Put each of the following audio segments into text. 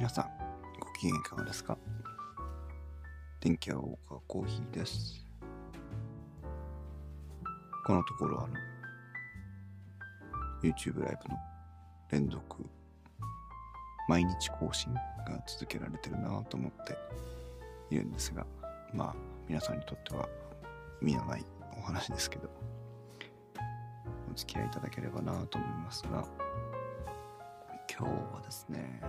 皆さん、ご機嫌いかがですか？電気屋ウォーカーコーヒーです。このところ、あの、YouTube ライブの連続、毎日更新が続けられてるなと思っているんですが、まあ、皆さんにとっては意味のないお話ですけど、お付き合いいただければなと思いますが、今日はですね、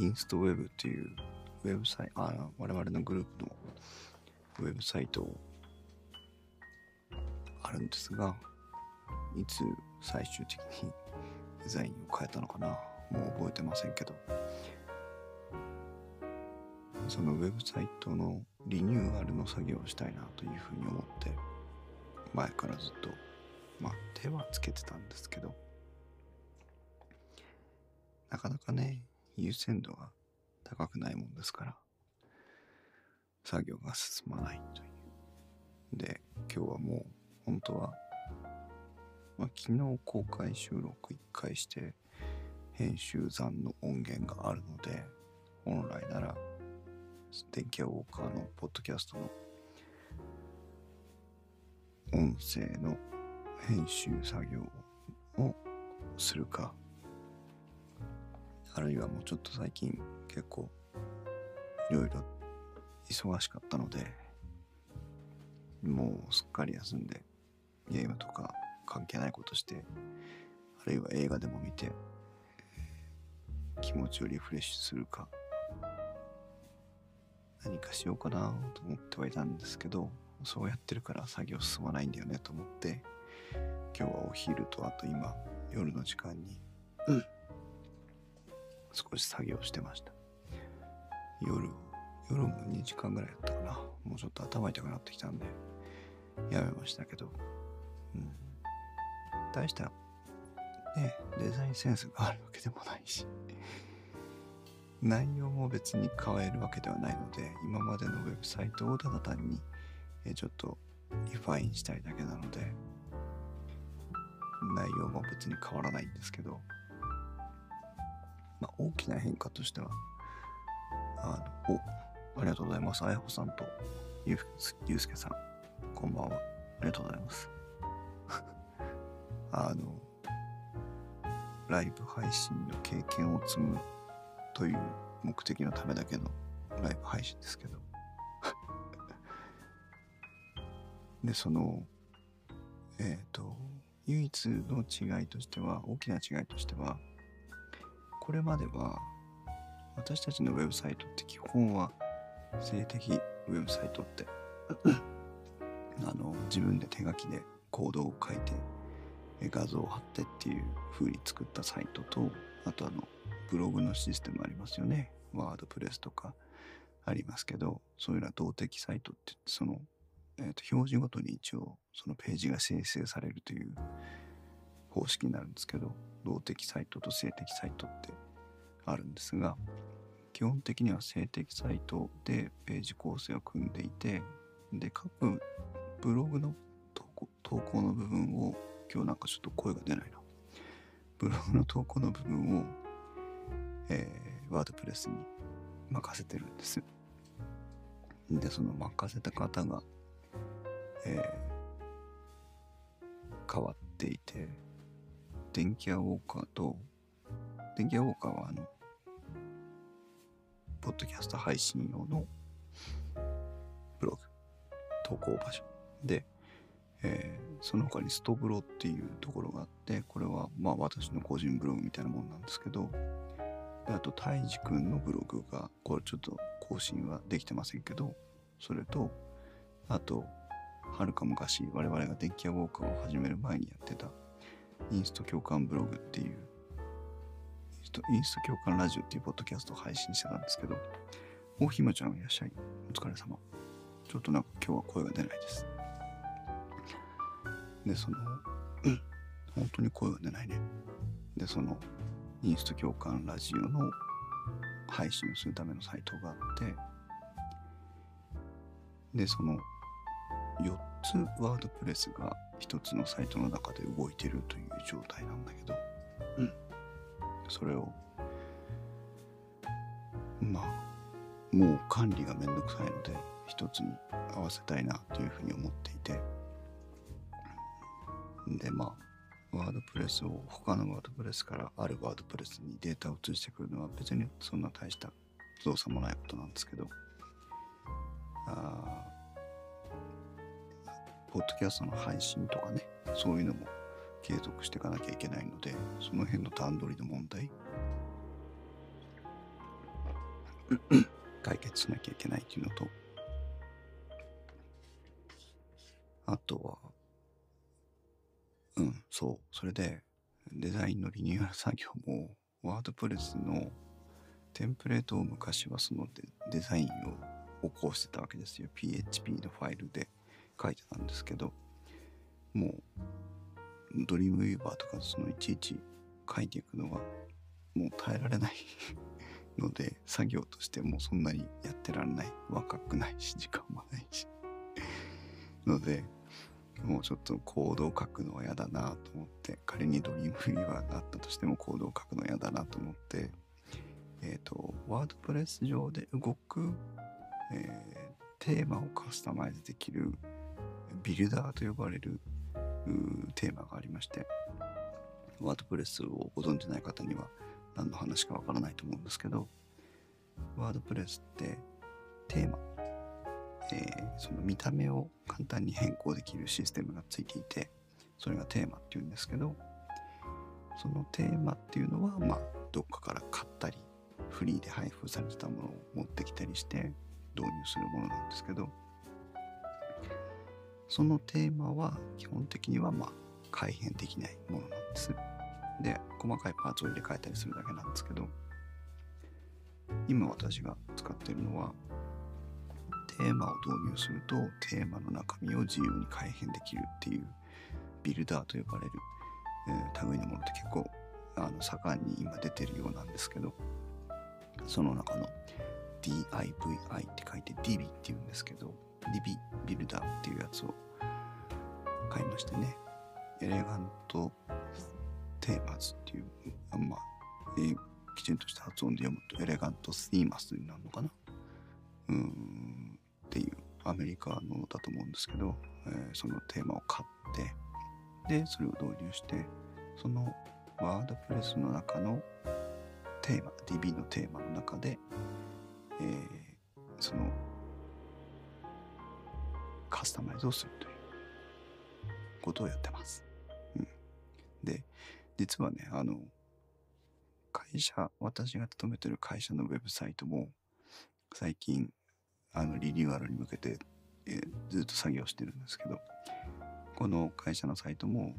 インストウェブっていうウェブサイト、あの我々のグループのウェブサイトあるんですが、いつ最終的にデザインを変えたのかな？もう覚えてませんけど、そのウェブサイトのリニューアルの作業をしたいなというふうに思って、前からずっと、まあ手はつけてたんですけど、なかなかね、優先度が高くないもんですから、作業が進まないという。で、今日はもう、本当は、まあ、昨日公開収録1回して、編集残の音源があるので、本来なら、電気屋ウォーカーのポッドキャストの音声の編集作業をするか、あるいはもうちょっと最近結構いろいろ忙しかったので、もうすっかり休んでゲームとか関係ないことして、あるいは映画でも見て気持ちをリフレッシュするか、何かしようかなと思ってはいたんですけど、そうやってるから作業進まないんだよねと思って、今日はお昼とあと今夜の時間に、少し作業してました。夜、夜も2時間ぐらいやったかな。もうちょっと頭痛くなってきたんで、やめましたけど、うん。大した、ね、デザインセンスがあるわけでもないし、内容も別に変えるわけではないので、今までのウェブサイトをただ単に、えちょっとリファインしたいだけなので、内容も別に変わらないんですけど、まあ、大きな変化としては、あの、お、ありがとうございます。あやほさんとゆゆうすけさん、こんばんは。ありがとうございます。あの、ライブ配信の経験を積むという目的のためだけのライブ配信ですけど。で、その、えっ、と、唯一の違いとしては、大きな違いとしては、これまでは私たちのウェブサイトって基本は性的ウェブサイトって あの自分で手書きでコードを書いて画像を貼ってっていう風に作ったサイトとあとあのブログのシステムありますよね。ワードプレスとかありますけどそういうのは動的サイトってってその、えー、と表示ごとに一応そのページが生成されるという方式になるんですけど動的サイトと性的サイトってあるんですが基本的には性的サイトでページ構成を組んでいてで各ブログの投稿投稿の部分を今日なんかちょっと声が出ないな。ブログの投稿の部分を、えーワードプレスに任せてるんです。でその任せた方が、えー変わっていて電気屋ウォーカーと、電気屋ウォーカーはあの、ポッドキャスト配信用のブログ、投稿場所で、えーその他にストブロっていうところがあって、これはまあ私の個人ブログみたいなもんなんですけど、であと、たいじくんのブログが、これちょっと更新はできてませんけど、それと、あと、はるか昔、我々が電気屋ウォーカーを始める前にやってた、インスト共感ブログっていう、インストンスト共感ラジオっていうポッドキャストを配信してたんですけど、おひまちゃんいらっしゃい。お疲れ様。ちょっとなんか今日は声が出ないです。で、その、うん本当に声が出ないね。で、その、インスト共感ラジオの配信をするためのサイトがあって、で、その、4つワードプレスが1つのサイトの中で動いてるという状態なんだけど、それをまあもう管理がめんどくさいので一つに合わせたいなというふうに思っていて。でまあワードプレスを他のワードプレスからあるワードプレスにデータを移してくるのは別にそんな大した動作もないことなんですけど。あポッドキャストの配信とかねそういうのも継続していかなきゃいけないのでその辺の段取りの問題解決しなきゃいけないっていうのとあとはうんそうそれでデザインのリニューアル作業もワードプレスのテンプレートを昔はそのデザインを起こしてたわけですよ。PHP のファイルで。書いてたんですけどもうドリームウィーバーとかそのいちいち書いていくのはもう耐えられない ので作業としてもそんなにやってられない。若くないし時間もないし。のでもうちょっとコードを書くのは嫌だなと思って仮にドリームウィーバーがあったとしてもコードを書くの嫌だなと思ってえっ、ー、とワードプレス上で動く、えー、テーマをカスタマイズできるビルダーと呼ばれるテーマがありましてワードプレスをご存じない方には何の話かわからないと思うんですけどワードプレスってテーマ、えー、その見た目を簡単に変更できるシステムがついていてそれがテーマっていうんですけどそのテーマっていうのはまあどっかから買ったりフリーで配布されてたものを持ってきたりして導入するものなんですけどそのテーマは基本的にはまあ改変できないものなんです。で、細かいパーツを入れ替えたりするだけなんですけど、今私が使ってるのは、テーマを導入するとテーマの中身を自由に改変できるっていうビルダーと呼ばれる、えー、類のものって結構あの盛んに今出てるようなんですけどその中の DIVI って書いて DB っていうんですけどリビビルダーっていうやつを買いましてね。エレガントテーマズっていう、まあ、えー、きちんとした発音で読むとエレガントステーマスになるのかな？うん、っていうアメリカのだと思うんですけど、えー、そのテーマを買って、で、それを導入して、そのワードプレスの中のテーマ、DB のテーマの中で、えー、そのカスタマイズをするということをやってます。うん、で、実はね、あの、会社、私が勤めてる会社のウェブサイトも、最近、あの、リニューアルに向けて、え、ずっと作業してるんですけど、この会社のサイトも、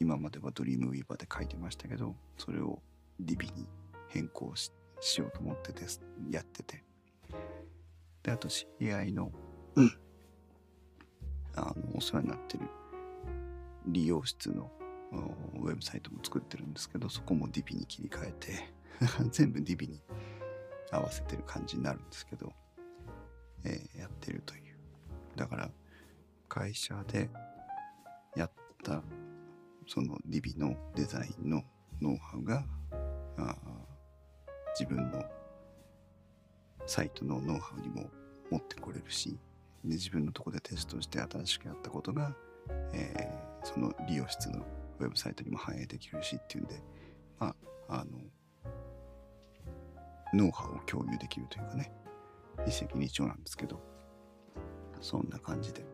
今まではドリームウィーバーで書いてましたけど、それを DB に変更しようと思ってですやってて。で、あと知り合いの、うんあのお世話になってる利用室のウェブサイトも作ってるんですけどそこも DB に切り替えて 全部 DB に合わせてる感じになるんですけど、えー、やってるという。だから会社でやったその DB のデザインのノウハウが自分のサイトのノウハウにも持ってこれるしで自分のとこでテストして新しくやったことが、えー、その利用室のウェブサイトにも反映できるしっていうんで、まあ、あの、ノウハウを共有できるというかね、一石二鳥なんですけど、そんな感じで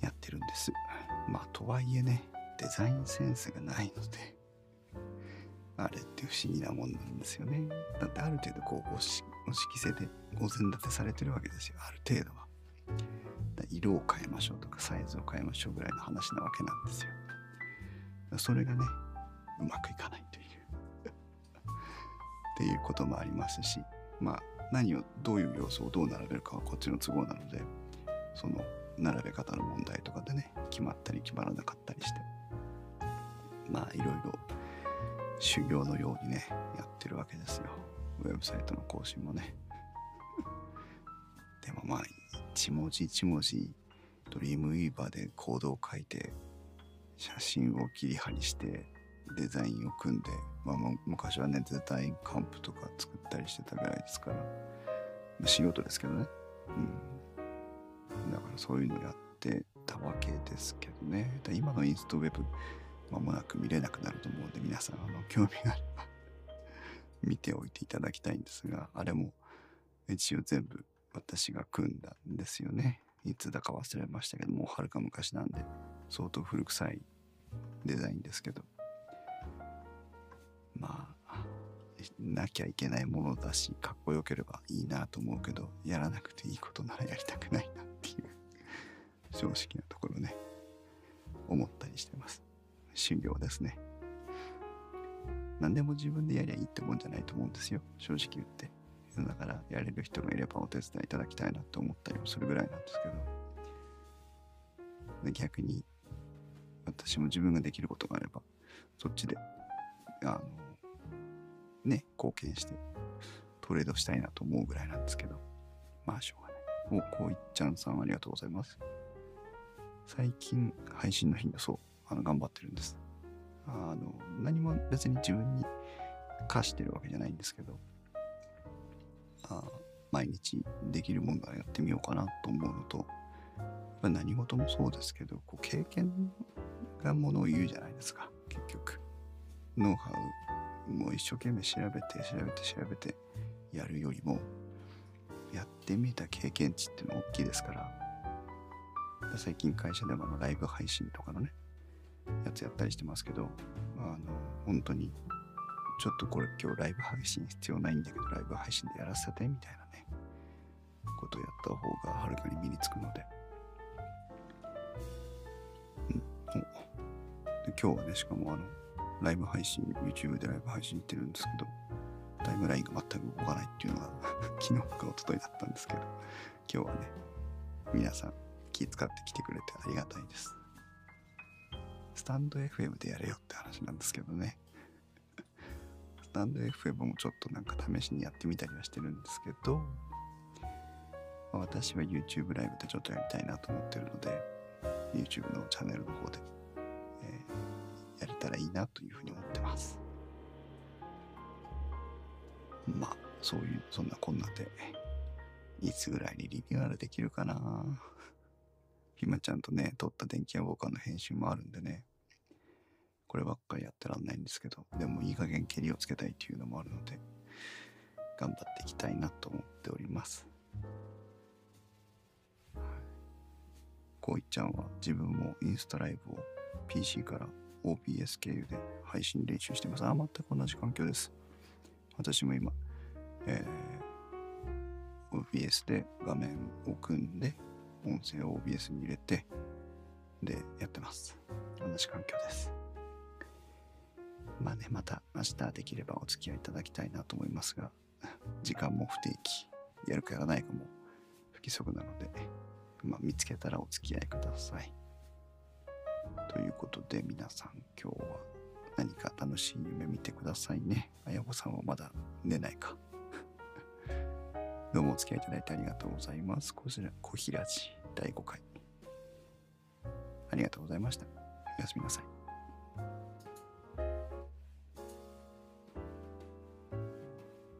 やってるんです。まあ、とはいえね、デザインセンスがないので、あれって不思議なもんなんですよね。だってある程度こう、の色性でお膳立てされてるわけですよある程度は。色を変えましょうとかサイズを変えましょうぐらいの話なわけなんですよ。それがねうまくいかないという。っていうこともありますしまあ何をどういう要素をどう並べるかはこっちの都合なのでその並べ方の問題とかでね決まったり決まらなかったりしてまあいろいろ修行のようにねやってるわけですよ。ウェブサイトの更新もね。でもまあ、一文字一文字、ドリームウィーバーでコードを書いて、写真を切り貼りして、デザインを組んで、まあ、昔はねデザインカンプとか作ったりしてたぐらいですから、まあ、仕事ですけどね、うん、だからそういうのやってたわけですけどね。今のインストウェブ間もなく見れなくなると思うので皆さんあの興味があれば見ておいていただきたいんですがあれも一応全部私が組んだんですよね。いつだか忘れましたけどもうはるか昔なんで相当古臭いデザインですけど。まあなきゃいけないものだしかっこよければいいなと思うけどやらなくていいことならやりたくないなっていう正直なところね。思ったりしてます。修行ですね。何でも自分でやりゃいいってもんじゃないと思うんですよ。正直言って。だからやれる人がいればお手伝いいただきたいなと思ったりもするぐらいなんですけど。逆に私も自分ができることがあればそっちであのね貢献してトレードしたいなと思うぐらいなんですけど。まあしょうがない。おこういっちゃんさんありがとうございます。最近配信の日にそうあの頑張ってるんです。あの何も別に自分に課してるわけじゃないんですけどあ毎日できるもんならやってみようかなと思うのと何事もそうですけどこう経験がものを言うじゃないですか結局。ノウハウも一生懸命調べて調べて調べてやるよりもやってみた経験値っていうのは大きいですから最近会社でもあのライブ配信とかのねやつやったりしてますけどあの本当にちょっとこれ今日ライブ配信必要ないんだけどライブ配信でやらせてみたいなねことをやった方がはるかに身につくので。で今日はね、しかもあの、ライブ配信、YouTube でライブ配信してるんですけど、タイムラインが全く動かないっていうのが 昨日か一昨日だったんですけど、今日はね、皆さん気遣ってきてくれてありがたいです。スタンド FM でやれよって話なんですけどね。スタンド FM もちょっとなんか試しにやってみたりはしてるんですけど、私は YouTube ライブでちょっとやりたいなと思ってるので、YouTube のチャンネルの方でやれたらいいなというふうに思ってます。まあ、そういう、そんなこんなで、いつぐらいにリニューアルできるかな。ひまちゃんとね、撮った電気屋ウォーカーの編集もあるんでね、こればっかりやってらんないんですけど、でもいい加減蹴りをつけたいっていうのもあるので、頑張っていきたいなと思っております。こういっちゃんは自分もインスタライブを PC から OBS 経由で配信練習してます。あ、全く同じ環境です。私も今、えー、OBS で画面を組んで、音声を OBS に入れて、で、やってます。同じ環境です。まあね、また明日できればお付き合いいただきたいなと思いますが、時間も不定期、やるかやらないかも不規則なので、まあ、見つけたらお付き合いください。ということで皆さん今日は何か楽しい夢見てくださいね。あやこさんはまだ寝ないか。どうもお付き合いいただいてありがとうございます。こちら、小平寺第5回。ありがとうございました。おやすみなさい。